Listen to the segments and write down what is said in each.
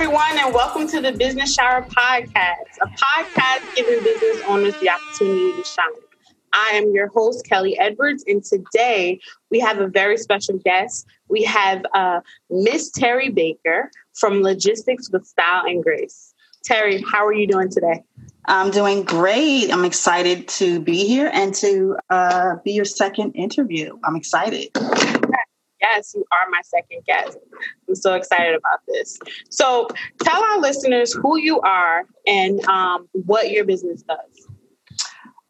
everyone, and welcome to the Business Shower Podcast, a podcast giving business owners the opportunity to shine. I am your host, Kelly Edwards, and today we have a very special guest. We have uh, Miss Terri Baker from Logistics with Style and Grace. Terri, how are you doing today? I'm doing great. I'm excited to be here and to uh, be your second interview. I'm excited. Yes, you are my second guest. I'm so excited about this. So, tell our listeners who you are and um, what your business does.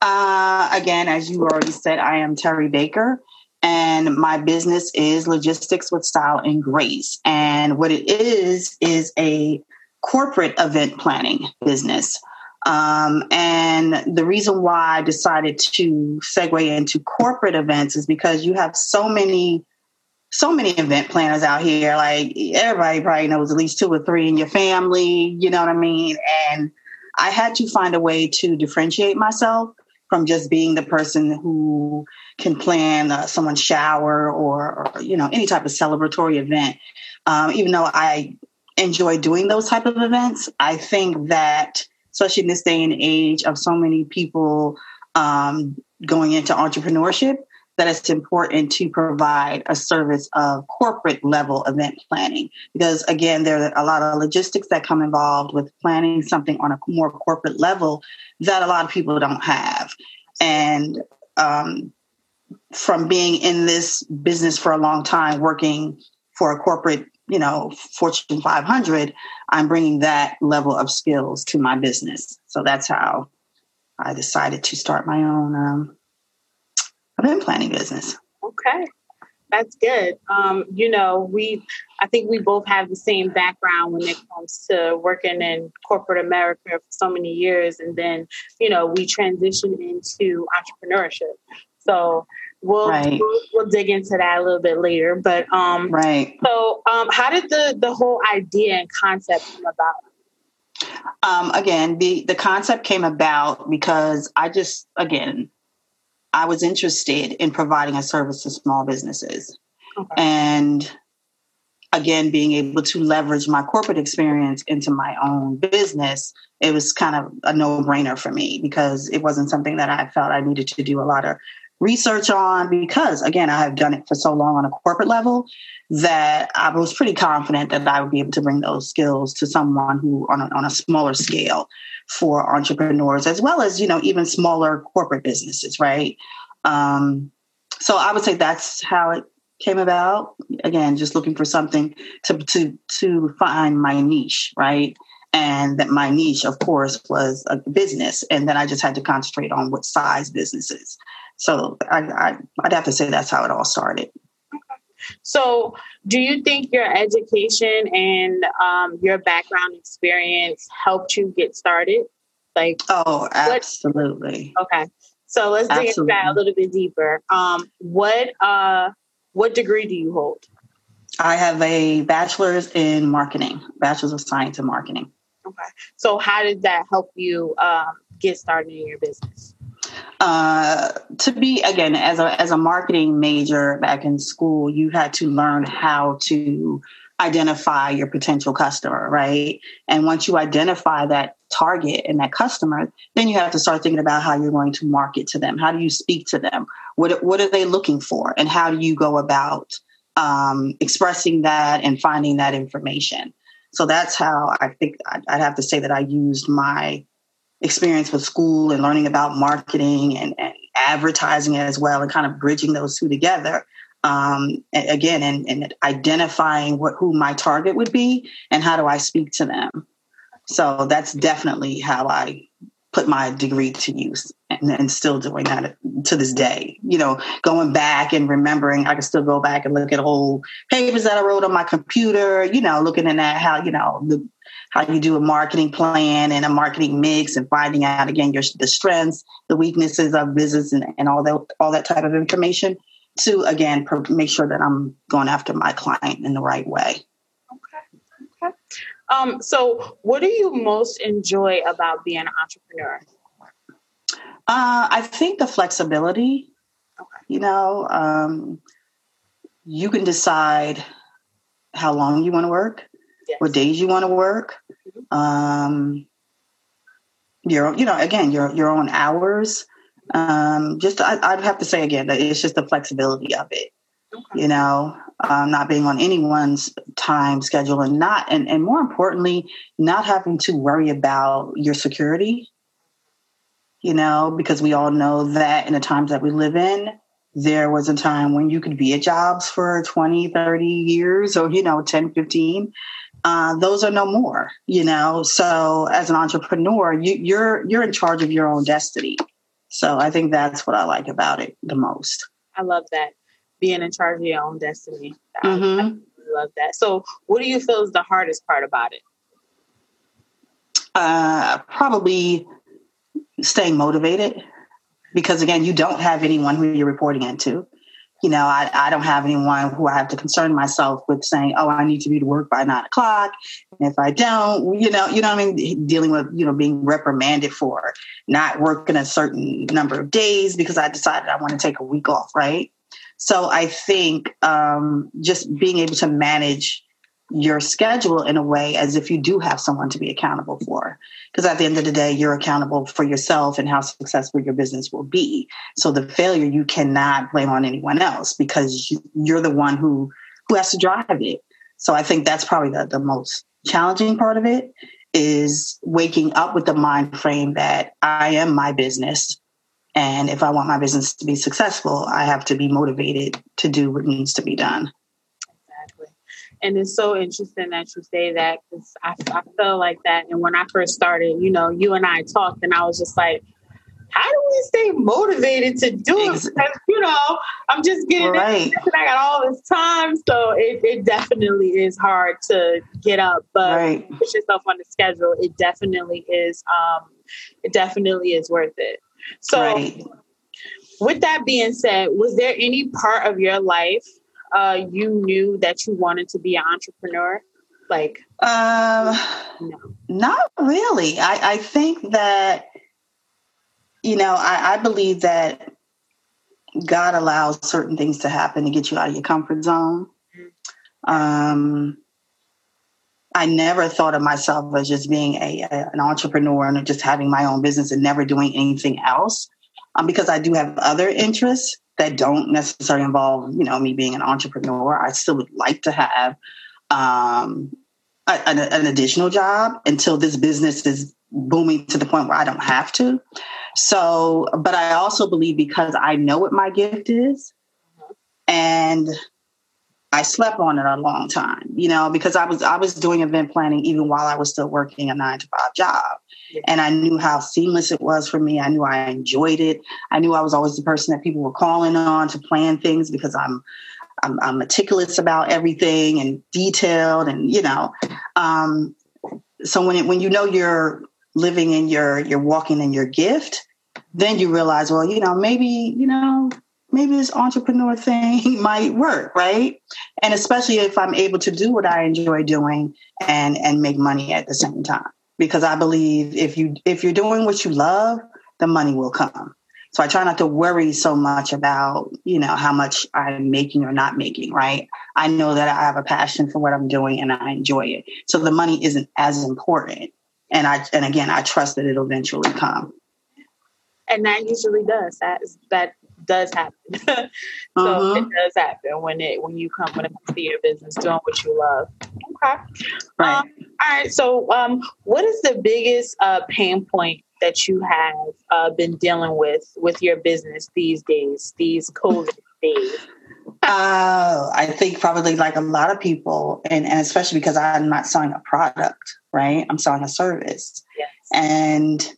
Uh, again, as you already said, I am Terri Baker, and my business is Logistics with Style and Grace. And what it is, is a corporate event planning business. Um, and the reason why I decided to segue into corporate events is because you have so many so many event planners out here. Like everybody probably knows at least two or three in your family, you know what I mean? And I had to find a way to differentiate myself from just being the person who can plan uh, someone's shower or, or, you know, any type of celebratory event. Um, even though I enjoy doing those type of events, I think that, especially in this day and age of so many people um, going into entrepreneurship, that it's important to provide a service of corporate level event planning. Because again there are a lot of logistics that come involved with planning something on a more corporate level that a lot of people don't have. And um, from being in this business for a long time working for a corporate you know fortune 500 i'm bringing that level of skills to my business. So that's how i decided to start my own um, event planning business. Okay. That's good. Um, you know, we, I think we both have the same background when it comes to working in corporate America for so many years. And then, you know, we transitioned into entrepreneurship. So we'll, right. we'll, we'll, dig into that a little bit later. But, um, right. So, um, how did the, the whole idea and concept come about? Um, again, the, the concept came about because I just, again, I was interested in providing a service to small businesses. Okay. And again, being able to leverage my corporate experience into my own business, it was kind of a no brainer for me because it wasn't something that I felt I needed to do a lot of research on because again i have done it for so long on a corporate level that i was pretty confident that i would be able to bring those skills to someone who on a, on a smaller scale for entrepreneurs as well as you know even smaller corporate businesses right? Um, so i would say that's how it came about. Again just looking for something to to to find my niche right? And that my niche of course was a business and then i just had to concentrate on what size businesses. So I, I i'd have to say that's how it all started so, do you think your education and um, your background experience helped you get started? Like, oh, absolutely. What, okay, so let's dig into that a little bit deeper. Um, what uh, what degree do you hold? I have a bachelor's in marketing, bachelor's of science in marketing. Okay, so how did that help you um, get started in your business? Uh, to be again as a as a marketing major back in school, you had to learn how to identify your potential customer, right? And once you identify that target and that customer, then you have to start thinking about how you're going to market to them. How do you speak to them? What what are they looking for, and how do you go about um, expressing that and finding that information? So that's how I think I'd, have to say that I used my experience with school and learning about marketing and, and advertising as well and kind of bridging those two together um, again and, and, identifying what who my target would be and how do i speak to them. So that's definitely how i put my degree to use and, and, still doing that to this day. You know going back and remembering i can still go back and look at old papers that i wrote on my computer you know looking at how you know the how you do a marketing plan and a marketing mix and finding out again your the strengths, the weaknesses of business and, and all that all that type of information to again make sure that I'm going after my client in the right way. Okay. Okay. Um, so, what do you most enjoy about being an entrepreneur? Uh, I think the flexibility. Okay. You know, um, you can decide how long you want to work. Yes. what days you want to work. Mm-hmm. Um, your, you know, again, your your own hours. Um, just I, would have to say again that it's just the flexibility of it. Okay. You know, um, not being on anyone's time schedule and not and, and more importantly, not having to worry about your security. You know, because we all know that in the times that we live in, there was a time when you could be at jobs for 20 30 years or you know 10 15 uh, those are no more you know? So as an entrepreneur you, you're you're in charge of your own destiny. So i think that's what i like about it the most. I love that. Being in charge of your own destiny. Mm-hmm. I love that. So what do you feel is the hardest part about it? Uh, probably staying motivated because again, you don't have anyone who you're reporting into. You know, I, I don't have anyone who I have to concern myself with saying, oh, I need to be to work by nine o'clock. And if I don't, you know, you know I mean? Dealing with, you know, being reprimanded for not working a certain number of days because I decided I want to take a week off, right? So I think um, just being able to manage your schedule in a way as if you do have someone to be accountable for. Because at the end of the day, you're accountable for yourself and how successful your business will be. So the failure you cannot blame on anyone else because you, are the one who who has to drive it. So I think that's probably the, the most challenging part of it is waking up with the mind frame that I am my business. And if I want my business to be successful, I have to be motivated to do what needs to be done. And it's so interesting that you say that because I, I feel like that. And when I first started, you know, you and I talked, and I was just like, how do we stay motivated to do it? Because, you know, I'm just getting right. and I got all this time. So it, it definitely is hard to get up, but right. put yourself on the schedule. It definitely is, um, it definitely is worth it. So right. with that being said, was there any part of your life uh, you knew that you wanted to be an entrepreneur? Like, um, no. not really. I, I think that, you know, I, I believe that God allows certain things to happen to get you out of your comfort zone. Mm-hmm. Um, I never thought of myself as just being a, a, an entrepreneur and just having my own business and never doing anything else, um, because I do have other interests that don't necessarily involve, you know, me being an entrepreneur. I still would like to have um, a, an, an additional job until this business is booming to the point where I don't have to. So, but I also believe because I know what my gift is and I slept on it a long time, you know, because I was I was doing event planning even while I was still working a 9 to 5 job. And I knew how seamless it was for me. I knew I enjoyed it. I knew I was always the person that people were calling on to plan things because I'm I'm, I'm meticulous about everything and detailed and you know. Um, so when it, when you know you're living in your you're walking in your gift, then you realize, well, you know, maybe you know maybe this entrepreneur thing might work, right? And especially if I'm able to do what I enjoy doing and and make money at the same time because I believe if you if you're doing what you love, the money will come. So I try not to worry so much about, you know, how much I'm making or not making, right? I know that I have a passion for what I'm doing and I enjoy it. So the money isn't as important. And I and again, I trust that it'll eventually come. And that usually does. That that does happen. so uh-huh. it does happen when it when you come when it comes to your business doing what you love. Okay. Right. Um, all right. So, um, what is the biggest uh, pain point that you have uh, been dealing with with your business these days, these COVID days? Uh, I think probably like a lot of people, and, and especially because I'm not selling a product, right? I'm selling a service. Yes. And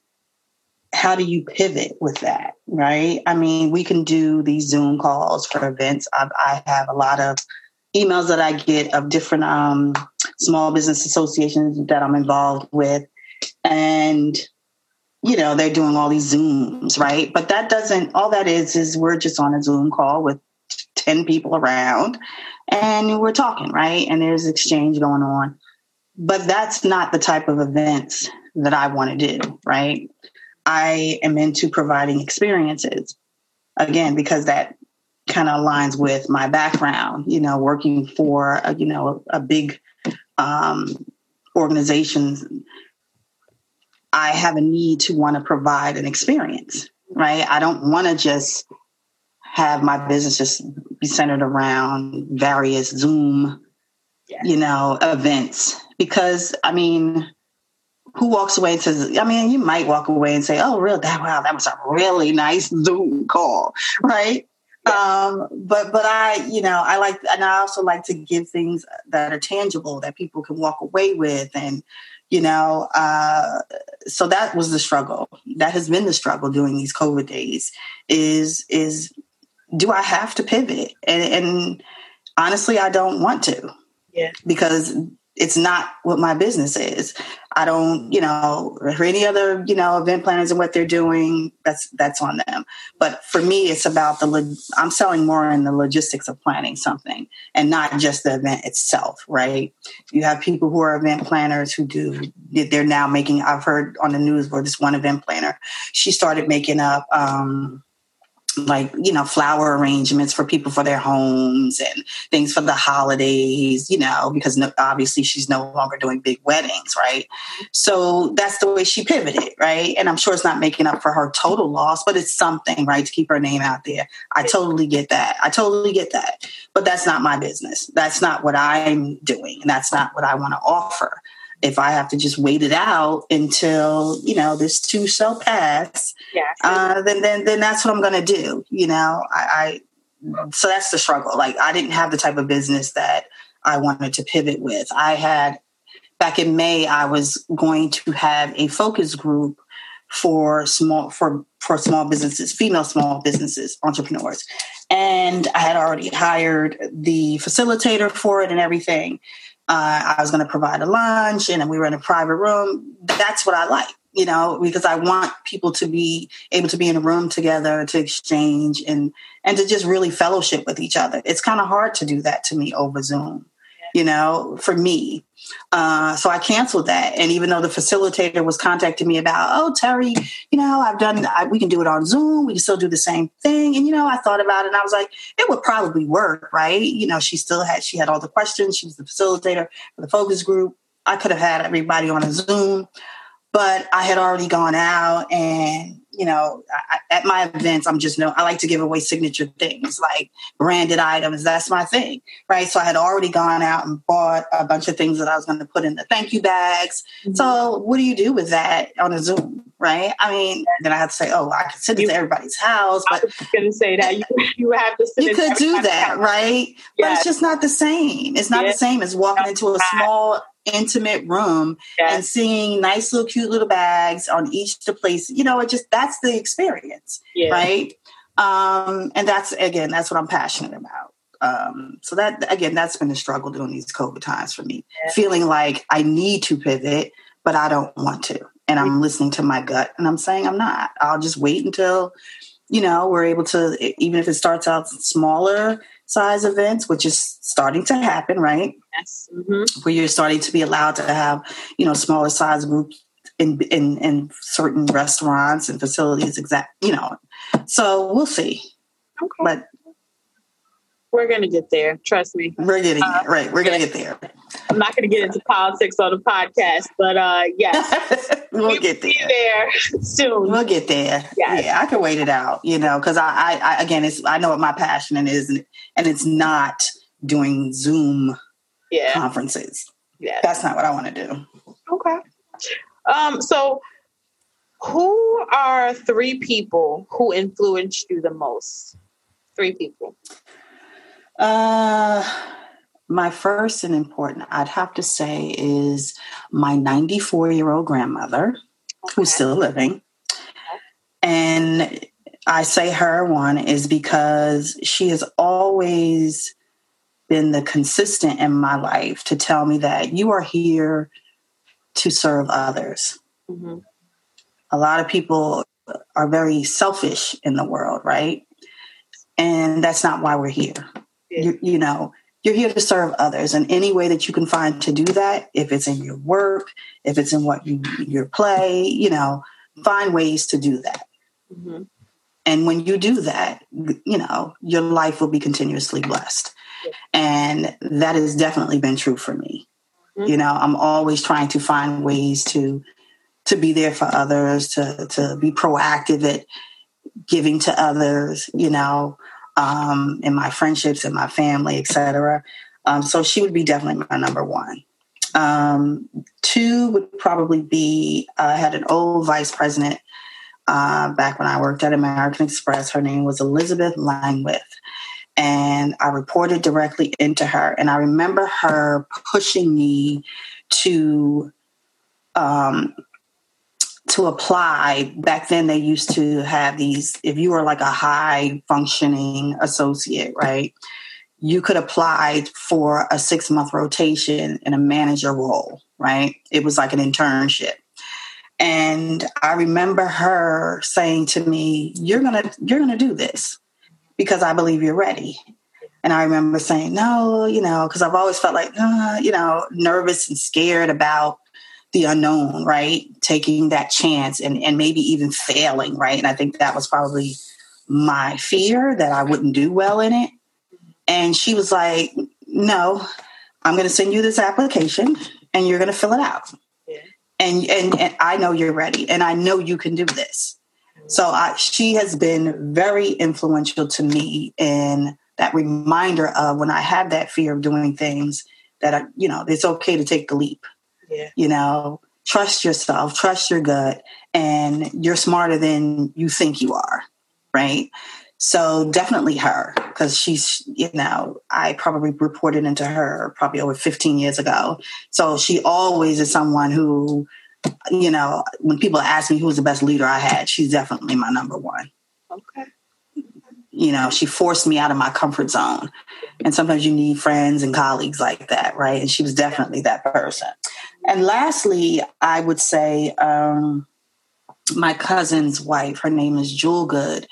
how do you pivot with that, right? I mean, we can do these Zoom calls for events. I, I have a lot of emails that I get of different um, small business associations that I'm involved with. And, you know, they're doing all these Zooms, right? But that doesn't, all that is, is we're just on a Zoom call with 10 people around and we're talking, right? And there's exchange going on. But that's not the type of events that I want to do, right? I am into providing experiences again because that kind of aligns with my background, you know, working for, a, you know, a, a big um, organization. I have a need to want to provide an experience, right? I don't want to just have my business just be centered around various Zoom, yeah. you know, events. Because I mean, who walks away and says, I mean, you might walk away and say, oh, real, that, wow, that was a really nice Zoom call, right? Um, but, but I, you know, I like, and I also like to give things that are tangible that people can walk away with. And, you know, uh, so that was the struggle. That has been the struggle during these COVID days is, is do I have to pivot? And, and honestly, I don't want to. Yeah. Because it's not what my business is. I don't, you know, for any other, you know, event planners and what they're doing, that's that's on them. But for me, it's about the I'm selling more in the logistics of planning something and not just the event itself, right? You have people who are event planners who do they're now making. I've heard on the news where this one event planner she started making up. um like you know flower arrangements for people for their homes and things for the holidays you know because no, obviously she's no longer doing big weddings right? So that's the way she pivoted right? And i'm sure it's not making up for her total loss but it's something right to keep her name out there. I totally get that. I totally get that. But that's not my business. That's not what i'm doing. And that's not what i want to offer if I have to just wait it out until you know this too shall pass, yeah. uh, then then then that's what I'm to do. You know, I, I so that's the struggle. Like I didn't have the type of business that I wanted to pivot with. I had back in May, I was going to have a focus group for small for for small businesses, female small businesses, entrepreneurs. And I had already hired the facilitator for it and everything. Uh, I was going to provide a lunch and we were in a private room. That's what I like, you know, because I want people to be able to be in a room together to exchange and, and to just really fellowship with each other. It's kind of hard to do that to me over Zoom you know, for me. Uh, so I canceled that. And even though the facilitator was contacting me about, oh, Terri, you know, I've done, I, we can do it on Zoom. We can still do the same thing. And, you know, I thought about it and I was like, it would probably work, right? You know, she still had, she had all the questions. She was the facilitator for the focus group. I could have had everybody on a Zoom, but I had already gone out and you know, I, at my events, I'm just, know, I like to give away signature things like branded items. That's my thing, right? So I had already gone out and bought a bunch of things that I was going to put in the thank you bags. Mm-hmm. So what do you do with that on a Zoom, right? I mean, then I had to say, oh, I could send it to everybody's house, but I was going to say that you, you have to. you could do that, house. right? Yes. But it's just not the same. It's not yes. the same as walking into a small intimate room yes. and seeing nice little cute little bags on each the place you know it just that's the experience yeah. right um and that's again that's what i'm passionate about um so that again that's been a struggle during these covid times for me yeah. feeling like i need to pivot but i don't want to and i'm listening to my gut and i'm saying i'm not i'll just wait until you know we're able to even if it starts out smaller size events, which is starting to happen, right? Yes. Mm-hmm. Where you're starting to be allowed to have, you know, smaller size groups in, in, in certain restaurants and facilities, exact, you know. So we'll see. Okay. But we're going to get there. Trust me. We're getting uh, right. We're going to get there. I'm not going to get into politics on the podcast, but uh, yes, we'll we get there. there soon. We'll get there. Yes. Yeah, I can wait it out. You know, because I, I, I, again, it's I know what my passion is, and, and it's not doing Zoom yeah. conferences. Yeah, that's not what I want to do. Okay. Um. So, who are three people who influenced you the most? Three people. Uh, my first and important, I'd have to say, is my 94 year old grandmother, okay. who's still living. And I say her one is because she has always been the consistent in my life to tell me that you are here to serve others. Mm-hmm. A lot of people are very selfish in the world, right? And that's not why we're here you, you know you're here to serve others in any way that you can find to do that if it's in your work if it's in what you your play you know find ways to do that mm-hmm. And when you do that, you know, your life will be continuously blessed. And that has definitely been true for me. Mm-hmm. You know, I'm always trying to find ways to to be there for others, to to be proactive at giving to others, you know, um, in my friendships and my family, etc. Um, so she would be definitely my number one. Um, two would probably be uh, I had an old vice president uh, back when I worked at American Express. Her name was Elizabeth Langwith. And I reported directly into her. And I remember her pushing me to um, to apply back then they used to have these if you were like a high functioning associate right you could apply for a six month rotation in a manager role right? It was like an internship. And i remember her saying to me you're gonna you're gonna do this because i believe you're ready. And i remember saying no you know because i've always felt like uh, you know nervous and scared about the unknown, right? Taking that chance and, and maybe even failing, right? And I think that was probably my fear that I wouldn't do well in it. And she was like, No, I'm going to send you this application and you're going to fill it out. Yeah. And, and, and I know you're ready and I know you can do this. So I, she has been very influential to me in that reminder of when I have that fear of doing things that, I, you know, it's okay to take the leap yeah. You know, trust yourself, trust your gut, and you're smarter than you think you are, right? So definitely her, because she's, you know, I probably reported into her probably over 15 years ago. So she always is someone who, you know, when people ask me who's the best leader I had, she's definitely my number one. Okay. You know, she forced me out of my comfort zone. And sometimes you need friends and colleagues like that, right? And she was definitely that person. And lastly, I would say um, my cousin's wife, her name is Jewel Good.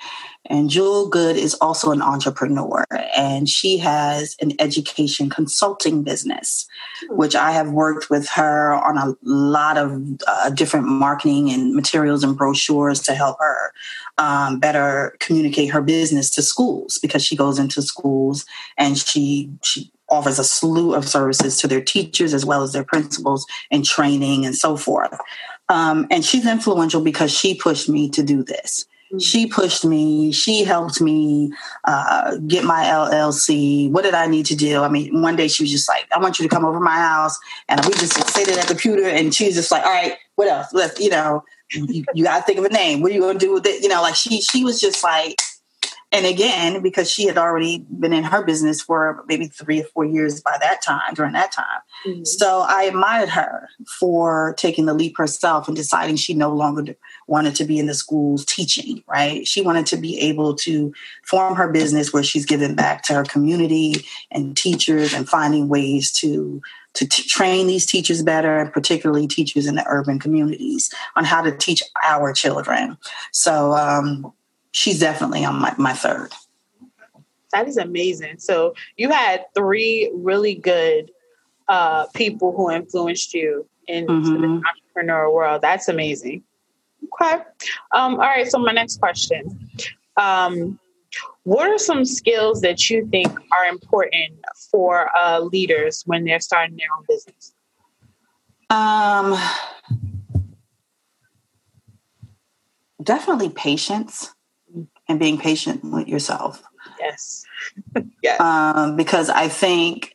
And Jewel Good is also an entrepreneur, and she has an education consulting business, which I have worked with her on a lot of uh, different marketing and materials and brochures to help her um, better communicate her business to schools because she goes into schools and she she offers a slew of services to their teachers as well as their principals and training and so forth. Um, and she's influential because she pushed me to do this. Mm-hmm. She pushed me. She helped me uh, get my LLC. What did I need to do? I mean, one day she was just like, "I want you to come over my house," and we just sit at the computer. And she was just like, "All right, what else? Let's, you know, you, you got to think of a name. What are you going to do with it? You know, like she she was just like and again, because she had already been in her business for maybe three or four years by that time, during that time. Mm-hmm. So I admired her for taking the leap herself and deciding she no longer wanted to be in the schools teaching, right? She wanted to be able to form her business where she's giving back to her community and teachers and finding ways to to t- train these teachers better, and particularly teachers in the urban communities on how to teach our children. So um, she's definitely on my, my third. That is amazing. So you had three really good uh, people who influenced you into mm-hmm. the entrepreneurial world. That's amazing. Okay. Um, all right. So my next question. Um, what are some skills that you think are important for uh, leaders when they're starting their own business? Um, definitely patience and being patient with yourself. Yes. yes. Um, because I think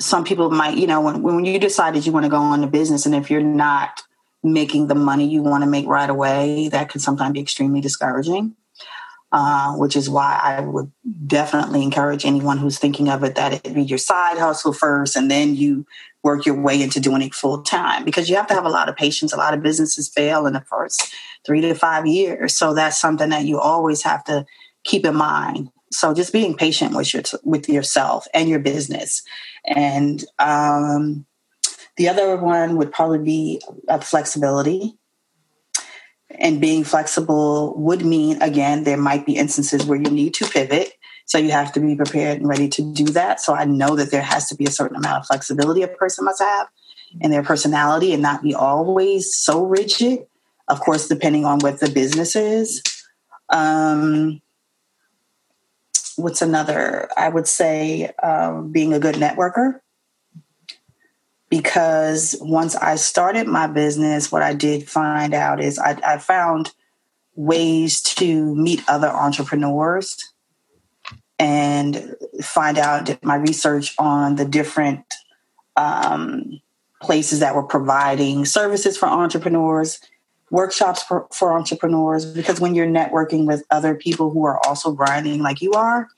some people might, you know, when, when you decided you want to go into business and if you're not making the money you want to make right away, that can sometimes be extremely discouraging. Uh, which is why I would definitely encourage anyone who's thinking of it that it be your side hustle first and then you work your way into doing it full time because you have to have a lot of patience. A lot of businesses fail in the first three to five years. So that's something that you always have to keep in mind. So just being patient with your with yourself and your business. And um, the other one would probably be flexibility. And being flexible would mean, again, there might be instances where you need to pivot. So you have to be prepared and ready to do that. So I know that there has to be a certain amount of flexibility a person must have in their personality and not be always so rigid of course, depending on what the business is. Um, what's another? I would say um, being a good networker. Because once I started my business, what I did find out is I, I found ways to meet other entrepreneurs and find out my research on the different um, places that were providing services for entrepreneurs workshops for, for entrepreneurs because when you're networking with other people who are also grinding like you are,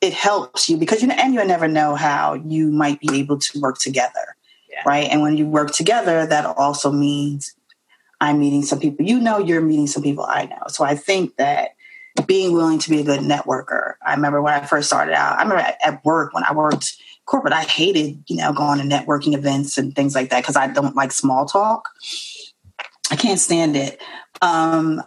it helps you because you and you never know how you might be able to work together, yeah. right? And when you work together, that also means I'm meeting some people you know, you're meeting some people I know. So I think that being willing to be a good networker. I remember when I first started out. I remember at work when I worked corporate, I hated you know going to networking events and things like that because I don't like small talk. I can't stand it. Um,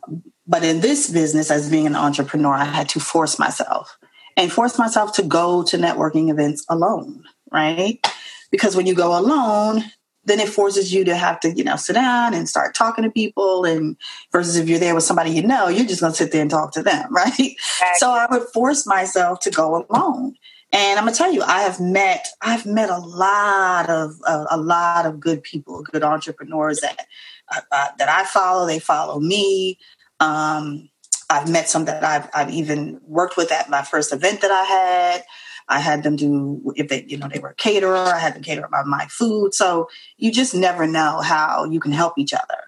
but in this business, as being an entrepreneur, I had to force myself and force myself to go to networking events alone, right? Because when you go alone, then it forces you to have to, you know, sit down and start talking to people. And versus if you're there with somebody you know, you're just going to sit there and talk to them, right? Exactly. So I would force myself to go alone. And I'm gonna tell you, I have met I've met a lot of uh, a lot of good people, good entrepreneurs that uh, uh, that I follow. They follow me. Um, I've met some that I've I've even worked with at my first event that I had. I had them do if they you know they were a caterer. I had them cater about my food. So you just never know how you can help each other.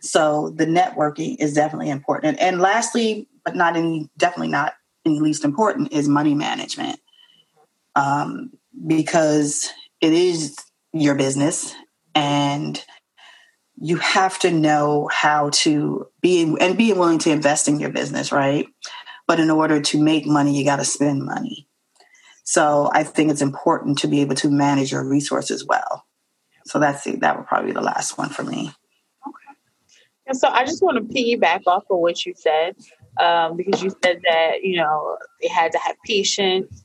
So the networking is definitely important. And lastly, but not any definitely not any least important, is money management. Um, because it is your business and you have to know how to be and being willing to invest in your business, right? But in order to make money, you got to spend money. So I think it's important to be able to manage your resources well. So that's the, that would probably be the last one for me. Okay. And so I just want to piggyback off of what you said, um, because you said that you know they had to have patience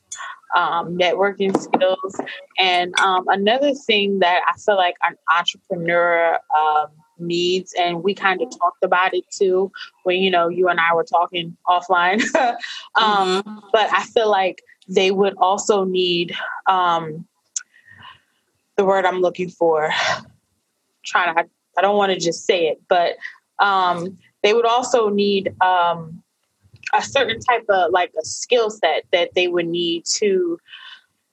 um, networking skills. And um, another thing that I feel like an entrepreneur um, needs, and we kind of talked about it too when you know you and I were talking offline. Um, mm-hmm. But I feel like they would also need um, the word I'm looking for. Trying to, I don't want to just say it, but um, they would also need um, a certain type of like a skill set that they would need to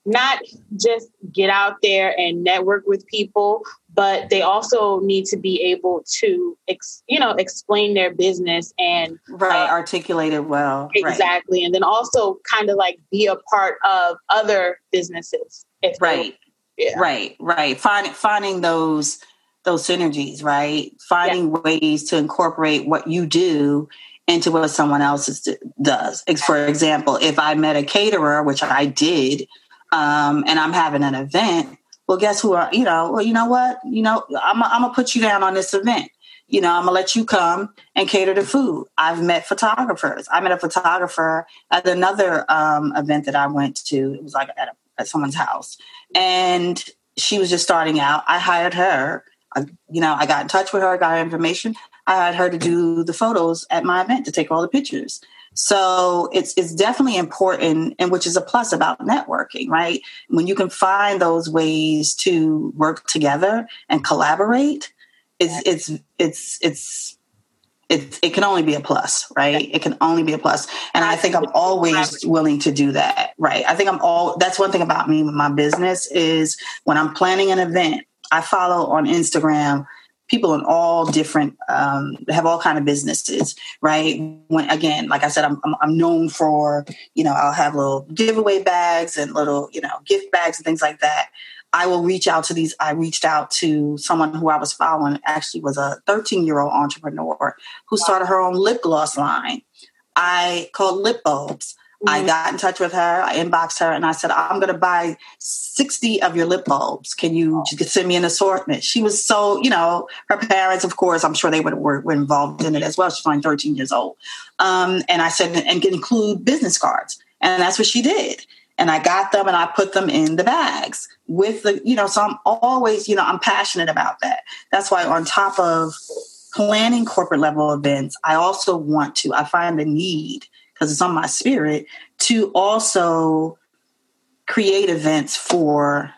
not just get out there and network with people but they also need to be able to ex, you know explain their business and right uh, articulate it well exactly right. and then also kind of like be a part of other businesses right yeah. right right finding finding those those synergies right finding yeah. ways to incorporate what you do into what someone else does. For example, if I met a caterer, which I did, um, and I'm having an event, well, guess who? Are, you know, well, you know what? You know, I'm, I'm gonna put you down on this event. You know, I'm gonna let you come and cater the food. I've met photographers. I met a photographer at another um, event that I went to. It was like at, a, at someone's house, and she was just starting out. I hired her. I, you know, I got in touch with her, got her information. I had her to do the photos at my event to take all the pictures. So it's it's definitely important, and which is a plus about networking, right? When you can find those ways to work together and collaborate, it's it's it's it's it, it can only be a plus, right? It can only be a plus. And I think I'm always willing to do that, right? I think I'm all, that's one thing about me with my business is when I'm planning an event, I follow on Instagram people in all different um, have all kind of businesses right? When again like i said I'm, I'm, I'm known for you know i'll have little giveaway bags and little you know gift bags and things like that. I will reach out to these i reached out to someone who i was following actually was a 13 year old entrepreneur who started her own lip gloss line. I called lip bulbs Mm-hmm. I got in touch with her, I inboxed her, and I said, I'm going to buy 60 of your lip bulbs. Can you just send me an assortment? She was so, you know, her parents, of course, I'm sure they were, were, were involved in it as well. She's only 13 years old. Um, and I said, and include business cards. And that's what she did. And I got them and I put them in the bags with the, you know, so I'm always, you know, I'm passionate about that. That's why on top of planning corporate level events, I also want to, I find the need because it's on my spirit to also create events for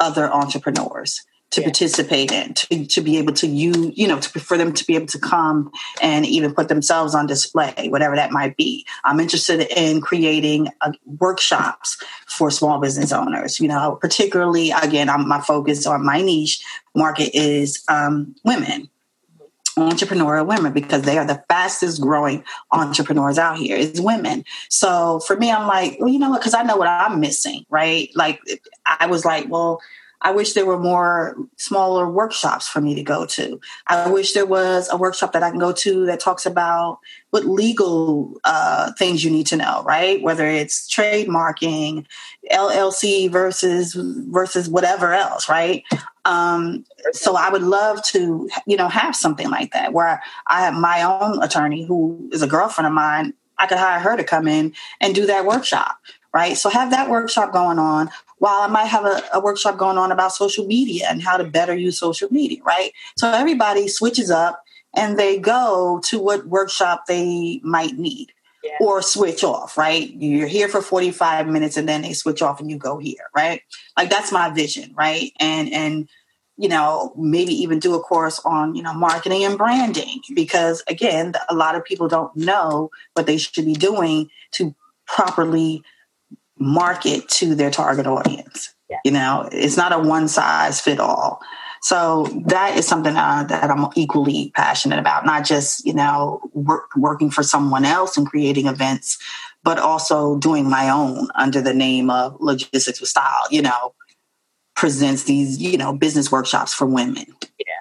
other entrepreneurs to yeah. participate in, to, to be able to use, you know, to, for them to be able to come and even put themselves on display, whatever that might be. I'm interested in creating uh, workshops for small business owners. You know, particularly again, I'm, my focus on my niche market is um, women entrepreneurial women because they are the fastest growing entrepreneurs out here is women. So for me, I'm like, well, you know what? Because I know what I'm missing, right? Like I was like, well, I wish there were more smaller workshops for me to go to. I wish there was a workshop that I can go to that talks about what legal uh, things you need to know, right? Whether it's trademarking, LLC versus versus whatever else, right? Um, so I would love to, you know, have something like that where I have my own attorney who is a girlfriend of mine. I could hire her to come in and do that workshop, right? So have that workshop going on while I might have a, a, workshop going on about social media and how to better use social media, right? So everybody switches up and they go to what workshop they might need. Yeah. Or switch off, right? You're here for 45 minutes and then they switch off and you go here, right? Like that's my vision, right? And and you know, maybe even do a course on, you know, marketing and branding because again, a lot of people don't know what they should be doing to properly market to their target audience. Yeah. You know, it's not a one size fit all. So that is something uh, that I'm equally passionate about, not just, you know, work, working for someone else and creating events, but also doing my own under the name of Logistics with Style, you know, presents these, you know, business workshops for women. Yeah.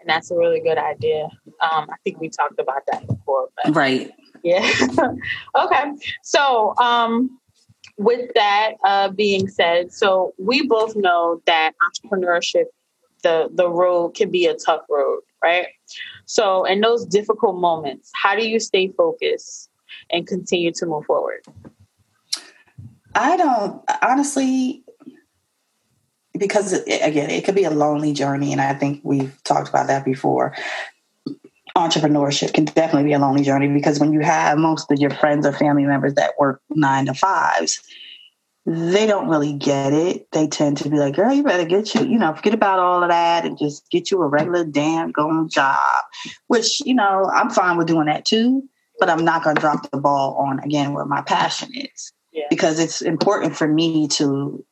And that's a really good idea. Um, I think we talked about that before. But right. Yeah. okay. So, um, with that uh, being said, so we both know that entrepreneurship, the the road can be a tough road, right? So, in those difficult moments, how do you stay focused and continue to move forward? I don't honestly because again it could be a lonely journey and i think we've talked about that before entrepreneurship can definitely be a lonely journey because when you have most of your friends or family members that work nine to fives, they don't really get it. They tend to be like, girl, you better get you, you know, forget about all of that and just get you a regular damn going job, which, you know, I'm fine with doing that too, but I'm not going to drop the ball on again where my passion is yeah. because it's important for me to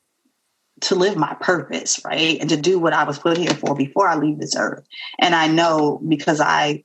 to live my purpose, right? And to do what I was put here for before I leave this earth. And I know because I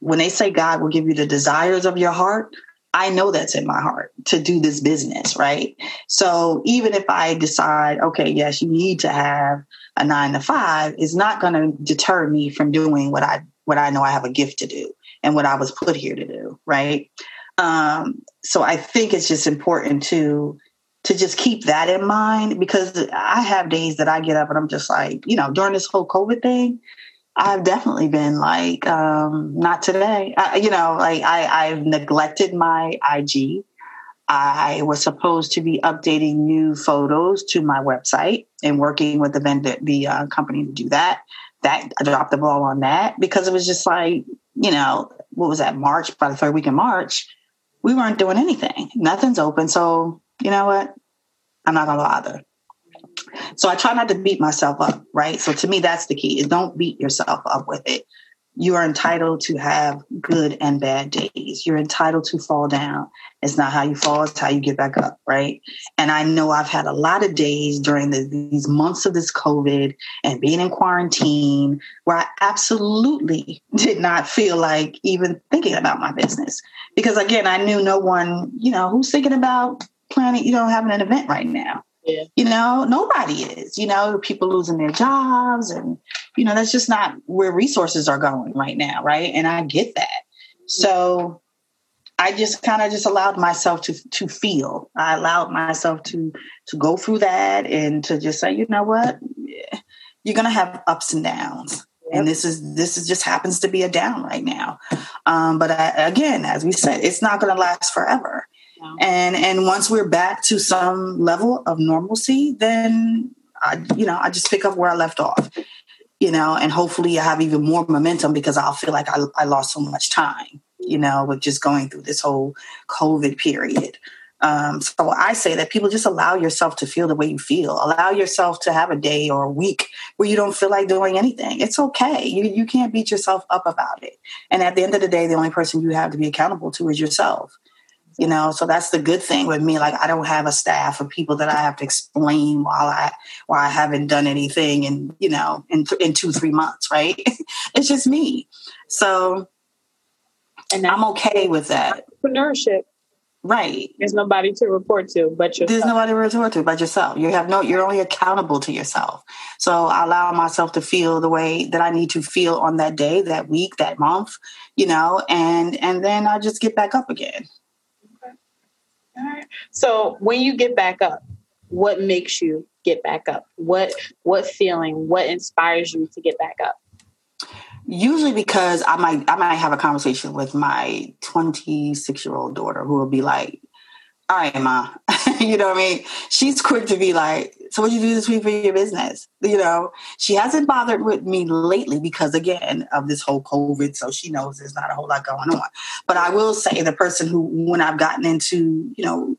when they say God will give you the desires of your heart, I know that's in my heart to do this business, right? So even if I decide, okay, yes, you need to have a nine to five, it's not going to deter me from doing what I what I know I have a gift to do and what I was put here to do, right? Um, so I think it's just important to to just keep that in mind because I have days that I get up and I'm just like, you know, during this whole COVID thing, I've definitely been like, um, not today. I, you know, like I, I've neglected my IG. I was supposed to be updating new photos to my website and working with the vendor, the uh, company to do that. That I dropped the ball on that because it was just like, you know, what was that March? By the third week in March, we weren't doing anything. Nothing's open. So you know what? I'm not gonna bother. So I try not to beat myself up, right? So to me, that's the key is don't beat yourself up with it. You are entitled to have good and bad days. You're entitled to fall down. It's not how you fall, it's how you get back up, right? And I know I've had a lot of days during the, these months of this COVID and being in quarantine where I absolutely did not feel like even thinking about my business. Because again, I knew no one, you know, who's thinking about planning, you know, having an event right now. Yeah. You know, nobody is. You know, people losing their jobs, and you know that's just not where resources are going right now, right? And I get that. So I just kind of just allowed myself to to feel. I allowed myself to to go through that and to just say, you know what, you're gonna have ups and downs. Yep. And this is this is just happens to be a down right now, um, but I, again, as we said, it's not going to last forever. And and once we're back to some level of normalcy, then I, you know, I just pick up where I left off. you know, and hopefully I have even more momentum because I'll feel like I, I lost so much time, you know, with just going through this whole COVID period. Um, so I say that people just allow yourself to feel the way you feel. Allow yourself to have a day or a week where you don't feel like doing anything. It's okay. You you can't beat yourself up about it. And at the end of the day, the only person you have to be accountable to is yourself. You know, so that's the good thing with me. Like I don't have a staff of people that I have to explain while I while I haven't done anything in you know in in two three months. Right? it's just me. So, and I'm okay with that. Entrepreneurship Right. There's nobody to report to but yourself. There's nobody to report to but yourself. You have no you're only accountable to yourself. So I allow myself to feel the way that I need to feel on that day, that week, that month, you know, and and then I just get back up again. All right. So when you get back up, what makes you get back up? What what feeling, what inspires you to get back up? usually because I might I might have a conversation with my 26 year old daughter who will be like, "All right, ma," you know what I mean? She's quick to be like, "So what you do this week for your business?" You know, she hasn't bothered with me lately because again of this whole COVID, so she knows there's not a whole lot going on. But I will say the person who when I've gotten into you know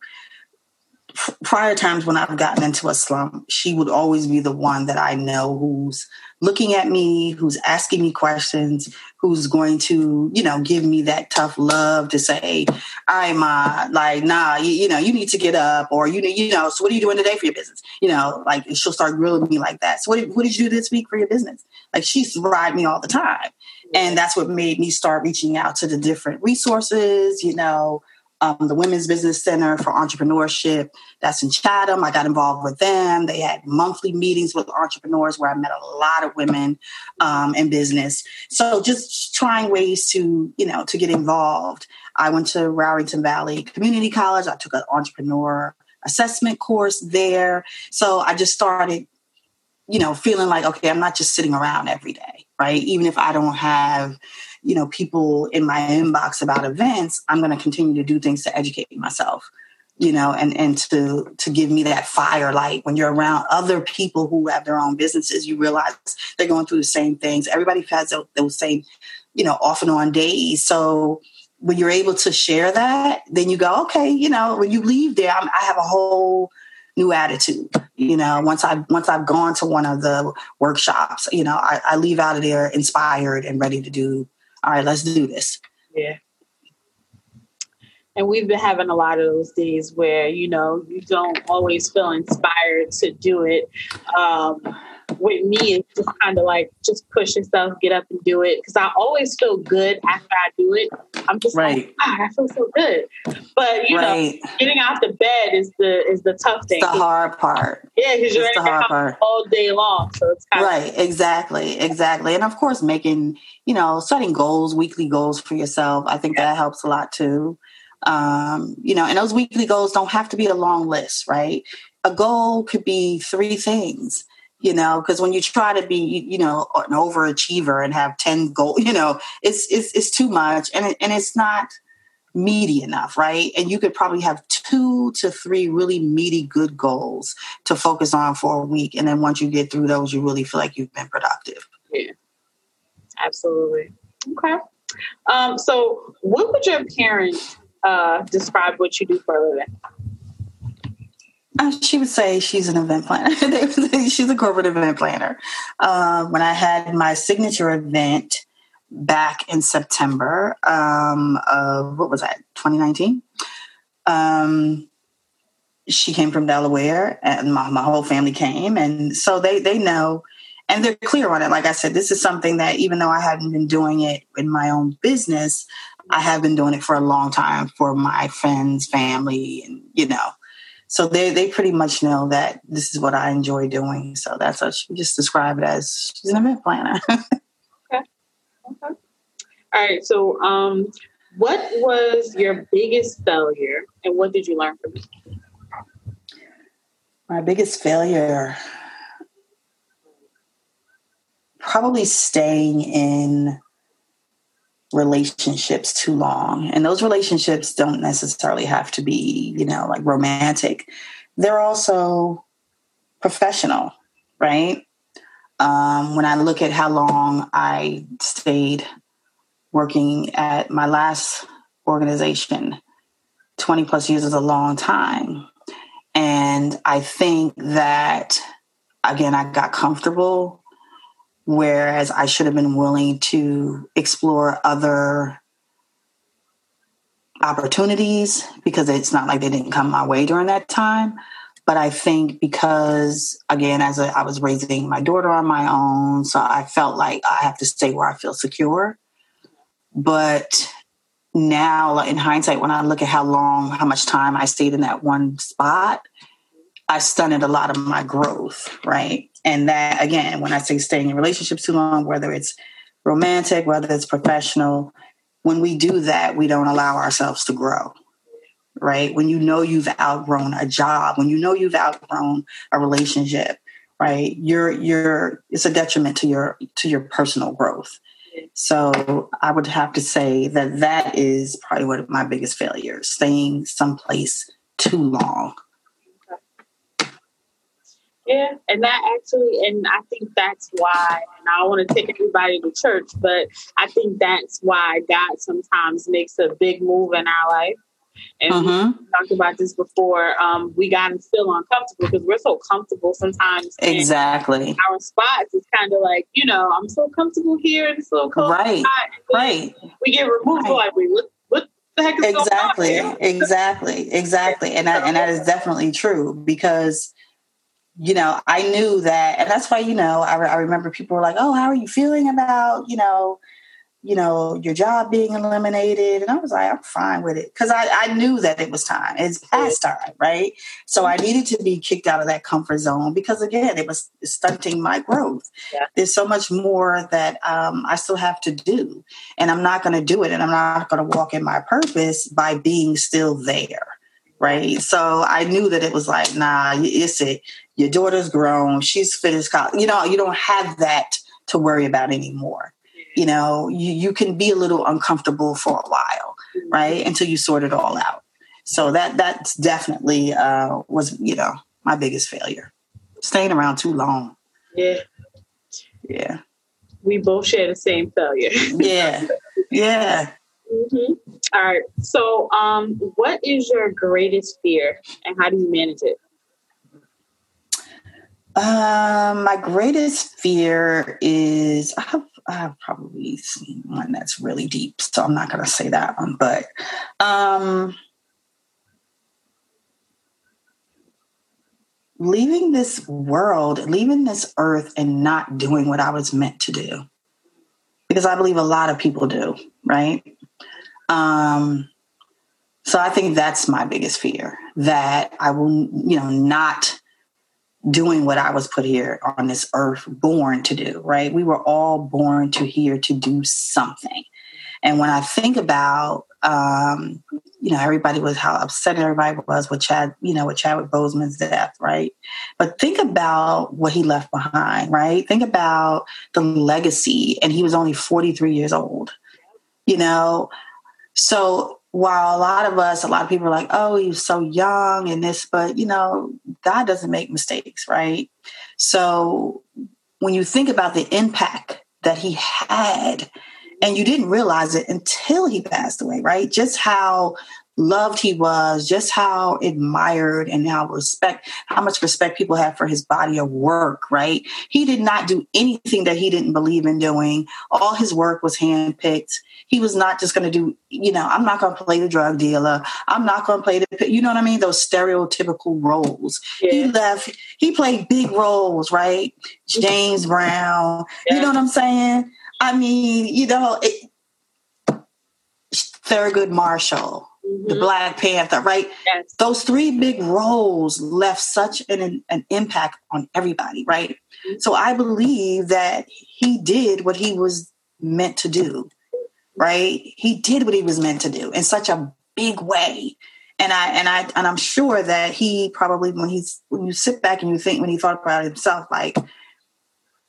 prior times when I've gotten into a slump, she would always be the one that I know who's looking at me, who's asking me questions, who's going to, you know, give me that tough love to say, I'm uh, like, nah, you, you, know, you need to get up or, you know, you know, so what are you doing today for your business? You know, like she'll start grilling me like that. So what did, what did you do this week for your business? Like she's ride me all the time. And that's what made me start reaching out to the different resources, you know, um, the Women's Business Center for Entrepreneurship. That's in Chatham. I got involved with them. They had monthly meetings with entrepreneurs where I met a lot of women um, in business. So just trying ways to, you know, to get involved. I went to Raritan Valley Community College. I took an entrepreneur assessment course there. So I just started, you know, feeling like, okay, I'm not just sitting around every day, right? Even if I don't have, you know people in my inbox about events i'm going to continue to do things to educate myself you know and and to to give me that fire light. When you're around other people who have their own businesses you realize they're going through the same things. Everybody has those same you know off and on days. So when you're able to share that then you go okay you know when you leave there I'm, i have a whole new attitude you know once I've once i've gone to one of the workshops you know I, I leave out of there inspired and ready to do all right, let's do this. Yeah. And we've been having a lot of those days where, you know, you don't always feel inspired to do it. Um, with me, it's just kind of like just push yourself, get up and do it. Because I always feel good after I do it. I'm just right. like, ah, I feel so good. But you right. know, getting out the bed is the is the tough thing. It's the hard part. Yeah, because you're in the hard part. all day long. So it's right. Of- exactly, exactly. And of course, making you know setting goals, weekly goals for yourself. I think yeah. that helps a lot too. Um, you know, and those weekly goals don't have to be a long list, right? A goal could be three things you know because when you try to be you know an overachiever and have 10 goals you know it's it's, it's too much and, it, and it's not meaty enough right? And you could probably have two to three really meaty good goals to focus on for a week. And then once you get through those you really feel like you've been productive. Yeah. Absolutely. Okay. Um, so what would your parents uh, describe what you do for a living she would say she's an event planner. she's a corporate event planner. Uh, when I had my signature event back in September um, of what was that, 2019? Um, she came from Delaware, and my, my whole family came, and so they they know, and they're clear on it. Like I said, this is something that even though I haven't been doing it in my own business, I have been doing it for a long time for my friends, family, and you know so they they pretty much know that this is what I enjoy doing. So that's what she just describe it as she's an event planner. okay. Okay. All right. So um what was your biggest failure and what did you learn from it? My biggest failure probably staying in relationships too long. And those relationships don't necessarily have to be, you know, like romantic. They're also professional, right? Um, when I look at how long I stayed working at my last organization, 20 plus years is a long time. And I think that, again, I got comfortable, whereas I should have been willing to explore other opportunities because it's not like they didn't come my way during that time. But I think because, again, as a, I was raising my daughter on my own, so I felt like I have to stay where I feel secure. But now, in hindsight, when I look at how long, how much time I stayed in that one spot, I stunted a lot of my growth, right? And that, again, when I say staying in relationships too long, whether it's romantic, whether it's professional, when we do that, we don't allow ourselves to grow right? When you know you've outgrown a job, when you know you've outgrown a relationship, right? You're you're it's a detriment to your to your personal growth. So I would have to say that that is probably one of my biggest failures: staying someplace too long. Yeah, and that actually, and I think that's why, and I want to take everybody to church, but I think that's why God sometimes makes a big move in our life and uh-huh. we talked about this before. Um, we got to feel uncomfortable because we're so comfortable sometimes. Exactly. Our spots is kind of like, you know, I'm so comfortable here in this little cold right. Right. We get removed. Right. Like, wait, what, what the heck is exactly. going on? Exactly. Exactly. And that, and that is definitely true because you know, I knew that, and that's why, you know, I, I remember people were like, "Oh, how are you feeling about, you know, you know, your job being eliminated. And I was like, I'm fine with it. Cause I, I knew that it was time. It's past time, right? So I needed to be kicked out of that comfort zone because again, it was stunting my growth. Yeah. There's so much more that um, I still have to do. And I'm not going to do it. And I'm not going to walk in my purpose by being still there. Right. So I knew that it was like, nah, it's it. Your daughter's grown. She's finished college. You know, you don't have that to worry about anymore you know, you, you can be a little uncomfortable for a while, right? Until you sort it all out. So that that's definitely uh, was, you know, my biggest failure. Staying around too long. Yeah. Yeah. We both share the same failure. yeah. Yeah. Mm-hmm. All right. So, um, what is your greatest fear, and how do you manage it? Um, my greatest fear is I have I've probably seen one that's really deep, so I'm not going to say that one. But um, leaving this world, leaving this earth, and not doing what I was meant to do, because I believe a lot of people do, right? Um, so I think that's my biggest fear that I will, you know, not doing what I was put here on this earth, born to do, right? We were all born to here to do something. And when I think about, um, you know, everybody was how upset everybody was with Chad, you know, with Chadwick Boseman's death, right? But think about what he left behind, right? Think about the legacy, and he was only 43 years old, you know? So while a lot of us, a lot of people are like, oh, he was so young and this, but you know, God doesn't make mistakes, right? So when you think about the impact that he had, and you didn't realize it until he passed away, right? Just how loved he was, just how admired and how respect, how much respect people have for his body of work, right? He did not do anything that he didn't believe in doing. All his work was handpicked. He was not just going to do, you know, I'm not going to play the drug dealer. I'm not going to play the, you know what I mean? Those stereotypical roles. Yeah. He left, he played big roles, right? James Brown, yeah. you know what I'm saying? I mean, you know, it, Thurgood Marshall, mm-hmm. the Black Panther, right? Yes. Those three big roles left such an, an impact on everybody, right? Mm-hmm. So I believe that he did what he was meant to do, right? He did what he was meant to do in such a big way. And I and I and I'm sure that he probably when he's when you sit back and you think when he thought about himself, like,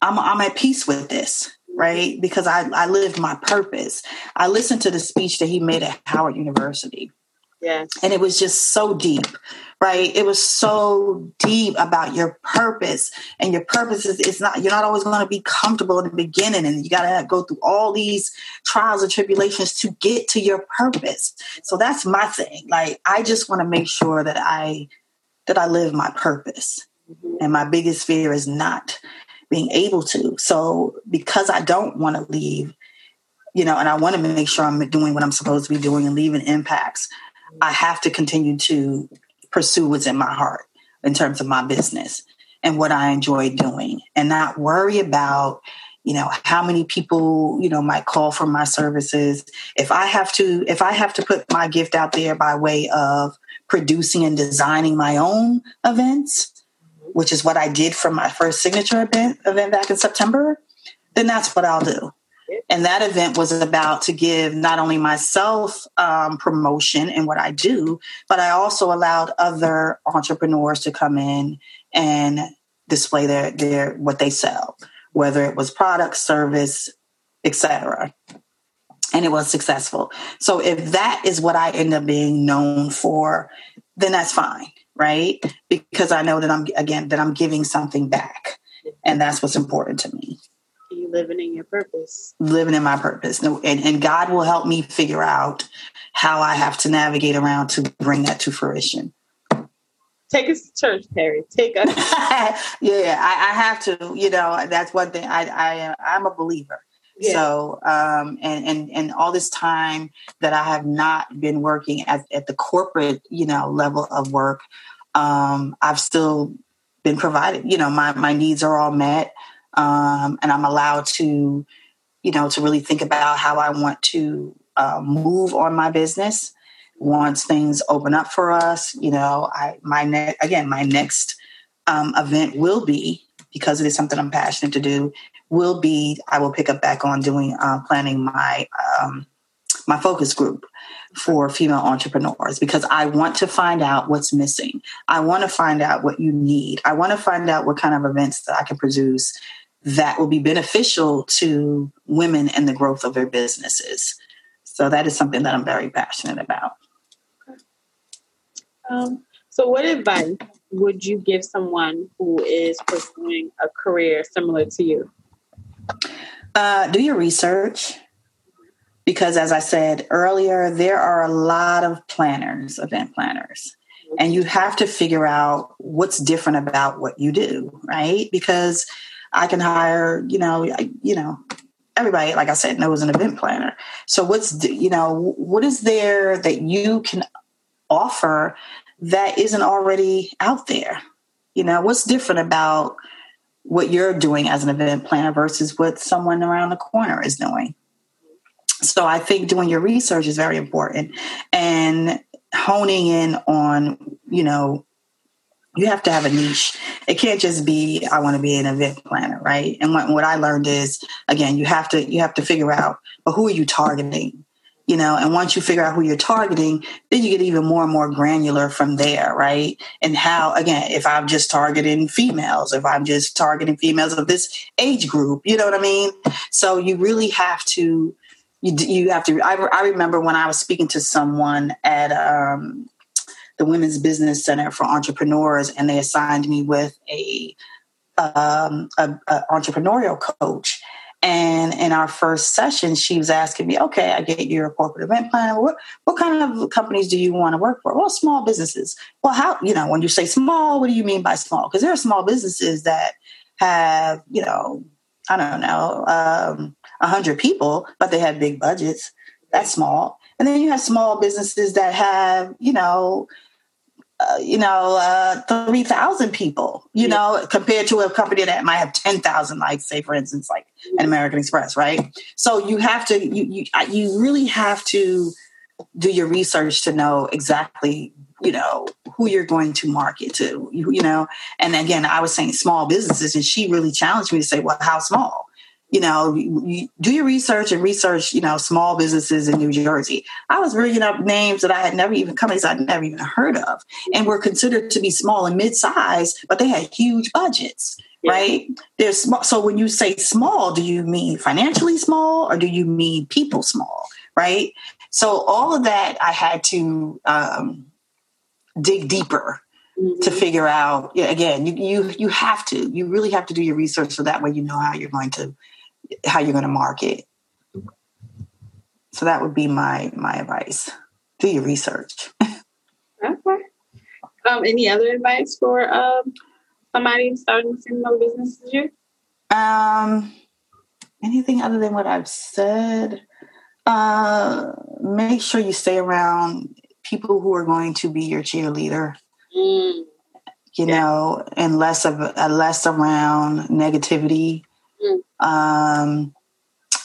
I'm I'm at peace with this right? Because I, I lived my purpose. I listened to the speech that he made at Howard University. Yes. And it was just so deep, right? It was so deep about your purpose. And your purpose is it's not, you're not always going to be comfortable in the beginning. And you got to go through all these trials and tribulations to get to your purpose. So that's my thing. Like, I just want to make sure that I, that I live my purpose. Mm-hmm. And my biggest fear is not being able to. So because I don't want to leave, you know, and I want to make sure I'm doing what I'm supposed to be doing and leaving impacts, I have to continue to pursue what's in my heart in terms of my business and what I enjoy doing and not worry about you know how many people you know might call for my services if i have to if i have to put my gift out there by way of producing and designing my own events which is what i did for my first signature event event back in september then that's what i'll do and that event was about to give not only myself um, promotion and what I do, but I also allowed other entrepreneurs to come in and display their their what they sell, whether it was product, service, etc. And it was successful. So if that is what I end up being known for, then that's fine, right? Because I know that I'm again that I'm giving something back, and that's what's important to me. You living in your purpose. Living in my purpose. No and, and god will help me figure out how i have to navigate around to bring that to fruition. Take us to church Terri take us. Yeah I, I, have to you know that's one thing. I i am. i'm a believer yeah. so um and and and all this time that i have not been working at, at the corporate you know level of work um i've still been provided you know my my needs are all met um, and I'm allowed to, you know, to really think about how I want to uh, move on my business once things open up for us. You know, I my next, again my next um, event will be because it is something I'm passionate to do. Will be I will pick up back on doing uh, planning my um, my focus group for female entrepreneurs because I want to find out what's missing. I want to find out what you need. I want to find out what kind of events that I can produce that will be beneficial to women and the growth of their businesses. So that is something that I'm very passionate about. Um, so, what advice would you give someone who is pursuing a career similar to you? Uh, do your research because, as I said earlier, there are a lot of planners, event planners, and you have to figure out what's different about what you do, right? Because I can hire, you know, you know, everybody, like I said, knows an event planner. So what's, you know, what is there that you can offer that isn't already out there? You know, what's different about what you're doing as an event planner versus what someone around the corner is doing? So I think doing your research is very important and honing in on, you know, you have to have a niche. It can't just be I want to be an event planner, right? And what, what I learned is again, you have to you have to figure out, but who are you targeting? You know, and once you figure out who you're targeting, then you get even more and more granular from there, right? And how again, if I'm just targeting females, if I'm just targeting females of this age group, you know what I mean? So you really have to you, you have to I, I remember when I was speaking to someone at um the Women's Business Center for Entrepreneurs, and they assigned me with a, um, a, a entrepreneurial coach. And in our first session, she was asking me, "Okay, I get you're a corporate event planner. What what kind of companies do you want to work for? Well, small businesses. Well, how you know when you say small, what do you mean by small? Because there are small businesses that have you know I don't know um, a um, hundred people, but they have big budgets. That's small. And then you have small businesses that have you know uh, you know, uh, 3,000 people, you yeah. know, compared to a company that might have 10,000, like say, for instance, like an American Express, right? So you have to, you, you, you really have to do your research to know exactly, you know, who you're going to market to, you, you know, and again, I was saying small businesses and she really challenged me to say, well, how small? You know, do your research and research, you know, small businesses in New Jersey. I was bringing up names that I had never even, companies I'd never even heard of, and were considered to be small and mid sized, but they had huge budgets, yeah. right? There's small. So when you say small, do you mean financially small or do you mean people small, right? So all of that I had to um, dig deeper mm-hmm. to figure out. Yeah, again, you you you have to. You really have to do your research so that way you know how you're going to how you're going to market. So that would be my my advice. Do your research. okay. Um, any other advice for um, somebody starting similar business as you? Um, anything other than what I've said? Uh, make sure you stay around people who are going to be your cheerleader. Mm. You yeah. know, and less of uh, less around negativity. Um,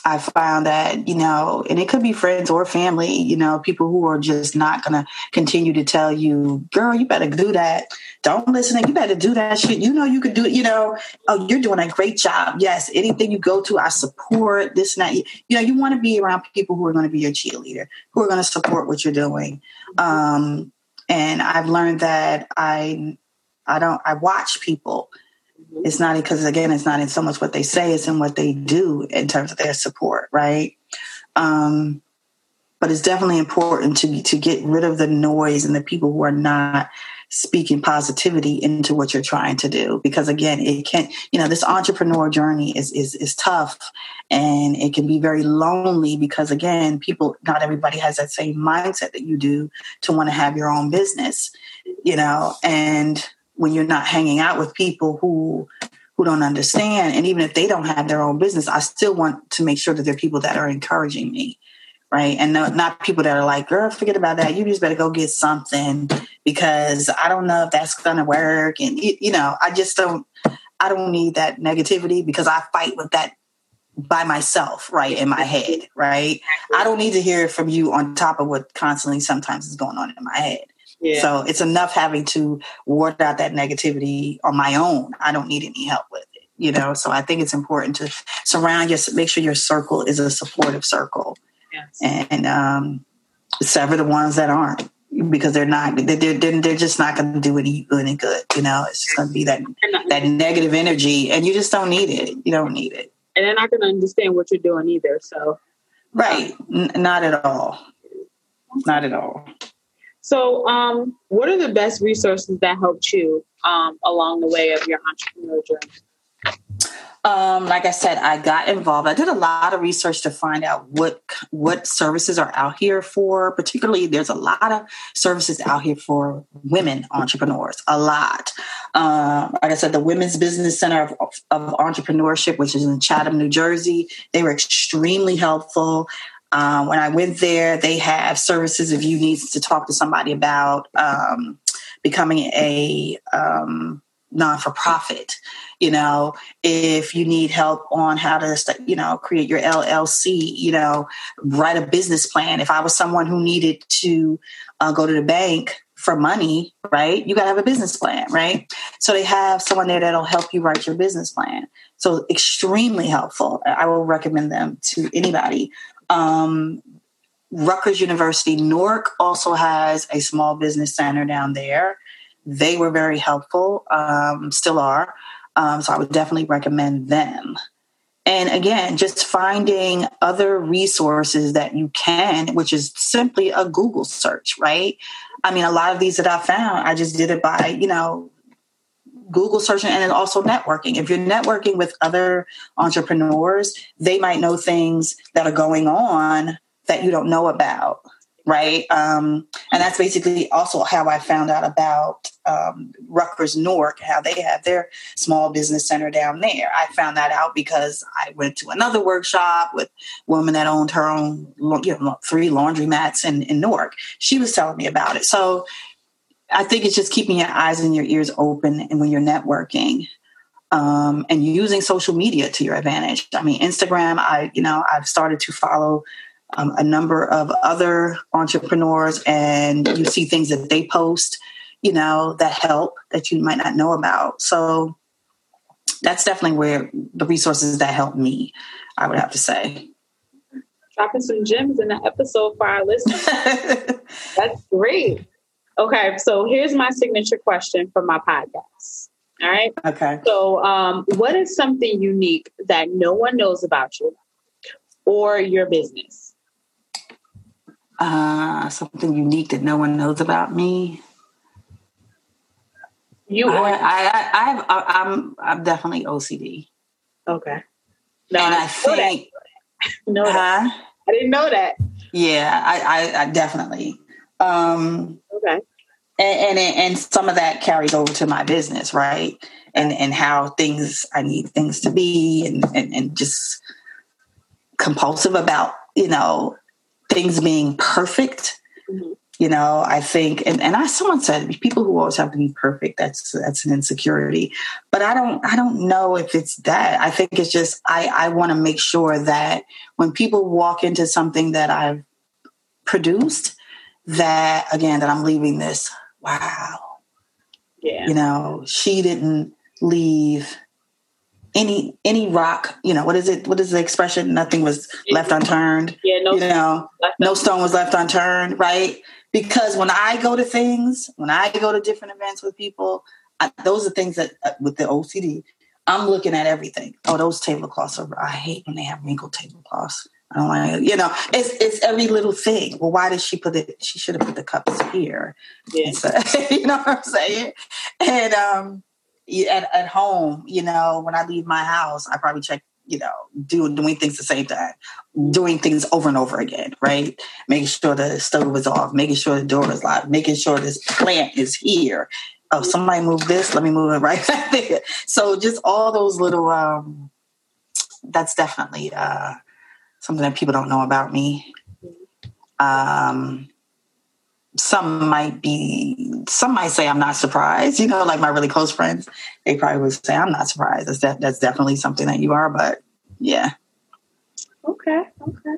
I found that, you know, and it could be friends or family, you know, people who are just not going to continue to tell you, girl, you better do that. Don't listen. You better do that shit. You know, you could do it. You know, oh, you're doing a great job. Yes. Anything you go to, I support this and that. You, know, you want to be around people who are going to be your cheerleader, who are going to support what you're doing. Um, and I've learned that I, I don't, I watch people. It's not because again, it's not in so much what they say, it's in what they do in terms of their support, right? Um, but it's definitely important to to get rid of the noise and the people who are not speaking positivity into what you're trying to do because again it can you know this entrepreneur journey is is is tough and it can be very lonely because again people not everybody has that same mindset that you do to want to have your own business you know and when you're not hanging out with people who who don't understand. And even if they don't have their own business i still want to make sure that they're people that are encouraging me right? And not, people that are like girl forget about that. You just better go get something because i don't know if that's gonna work. And you know i just don't i don't need that negativity because i fight with that by myself right in my head right? I don't need to hear it from you on top of what constantly sometimes is going on in my head so it's enough having to ward out that negativity on my own. I don't need any help with it, you know. So I think it's important to surround your, make sure your circle is a supportive circle, yes. and um, sever the ones that aren't because they're not they're they're, they're just not going to do any any good. You know, it's just going to be that that negative energy, and you just don't need it. You don't need it, and they're not going to understand what you're doing either. So, right, N- not at all, not at all. So, um, what are the best resources that helped you um, along the way of your entrepreneurial journey? Um, like I said, I got involved. I did a lot of research to find out what what services are out here for. Particularly, there's a lot of services out here for women entrepreneurs. A lot. Um, like I said, the Women's Business Center of, of Entrepreneurship, which is in Chatham, New Jersey, they were extremely helpful. Um, when I went there, they have services if you need to talk to somebody about um, becoming a um, non for profit. You know, if you need help on how to, you know, create your LLC, you know, write a business plan. If I was someone who needed to uh, go to the bank for money, right? You got to have a business plan, right? So they have someone there that'll help you write your business plan. So extremely helpful. I will recommend them to anybody um, Rutgers University, Newark also has a small business center down there. They were very helpful, um, still are. Um, so I would definitely recommend them. And again, just finding other resources that you can, which is simply a Google search, right? I mean, a lot of these that I found, I just did it by, you know, Google searching and then also networking. If you're networking with other entrepreneurs, they might know things that are going on that you don't know about, right? Um, and that's basically also how I found out about um, Rutgers Newark, how they have their small business center down there. I found that out because I went to another workshop with a woman that owned her own, you know, three laundromats in, in Newark. She was telling me about it. So I think it's just keeping your eyes and your ears open and when you're networking um, and using social media to your advantage. I mean, Instagram, I, you know, I've started to follow um, a number of other entrepreneurs and you see things that they post, you know, that help that you might not know about. So that's definitely where the resources that help me, I would have to say. Dropping some gems in the episode for our listeners. that's great. Okay, so here's my signature question for my podcast. All right. Okay. So, um, what is something unique that no one knows about you or your business? Uh, something unique that no one knows about me. You I, or I, I, I've, I, I'm, I'm definitely OCD, okay? No, and I that. think, that. huh? I didn't know that. Yeah, I, I, I definitely. Um, Okay. And, and and some of that carries over to my business, right? And and how things I need things to be, and and, and just compulsive about you know things being perfect. Mhm. You know, I think, and, and I someone said people who always have to be perfect. That's that's an insecurity, but I don't I don't know if it's that. I think it's just I I want to make sure that when people walk into something that I've produced, that again that I'm leaving this. Wow, Yeah. you know she didn't leave any any rock you know what is it what is the expression nothing was left unturned Yeah. No. you know no stone was left unturned right because when i go to things when i go to different events with people I, those are things that uh, with the ocd i'm looking at everything oh those tablecloths are i hate when they have wrinkled tablecloths I don't like, you know, it's it's every little thing. Well, why did she put it? She should have put the cups here. Yeah. instead- you know what I'm saying? And um, at at home, you know, when I leave my house, I probably check, you know, do, doing things the same time, doing things over and over again, right? Making sure the stove is off, making sure the door is locked, making sure this plant is here. Oh, somebody move this, let me move it right back there. So just all those little um that's definitely uh something that people don't know about me. Um some might be some might say I'm not surprised. You know, like my really close friends, they probably would say I'm not surprised. That's de- that's definitely something that you are, but yeah. Okay. Okay.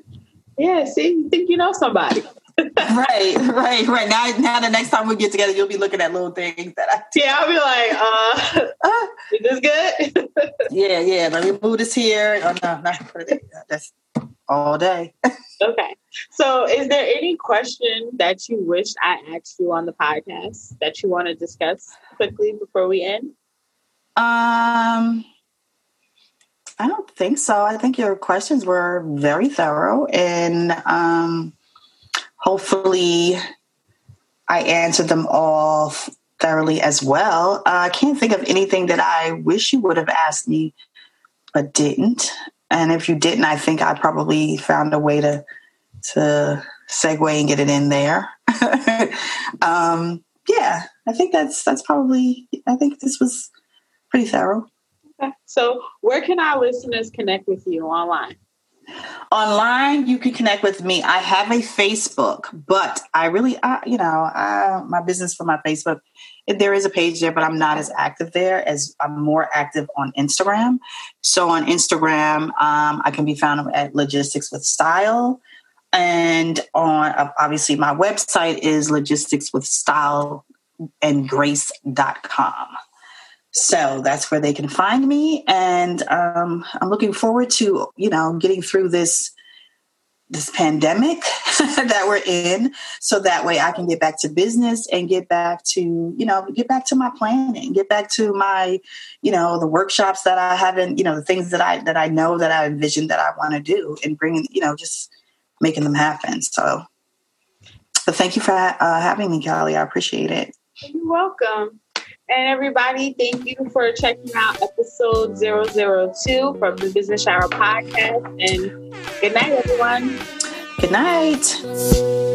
Yeah. See, you think you know somebody? right, right, right. Now now the next time we get together, you'll be looking at little things that I Yeah. I'll be like, uh, is this good? yeah, yeah. Let me move this here. Oh no, not put it there. That's all day. okay. So, is there any question that you wish I asked you on the podcast that you want to discuss quickly before we end? Um, I don't think so. I think your questions were very thorough, and um, hopefully, I answered them all thoroughly as well. Uh, I can't think of anything that I wish you would have asked me, but didn't. And if you didn't, I think I probably found a way to to segue and get it in there. um, yeah, I think that's that's probably. I think this was pretty thorough. Okay. So, where can our listeners connect with you online? Online, you can connect with me. I have a Facebook, but I really, uh, you know, I, my business for my Facebook, there is a page there, but I'm not as active there as I'm more active on Instagram. So on Instagram, um, I can be found at Logistics with Style. And on obviously my website is logistics with style and grace.com. So that's where they can find me. And um, I'm looking forward to, you know, getting through this this pandemic that we're in so that way I can get back to business and get back to, you know, get back to my planning, get back to my, you know, the workshops that I haven't, you know, the things that I that I know that I envisioned that I want to do and bringing, you know, just making them happen. So but thank you for uh, having me, Kelly. I appreciate it. You're welcome. And everybody, thank you for checking out episode 002 from the Business Shower Podcast. And good night, everyone. Good night.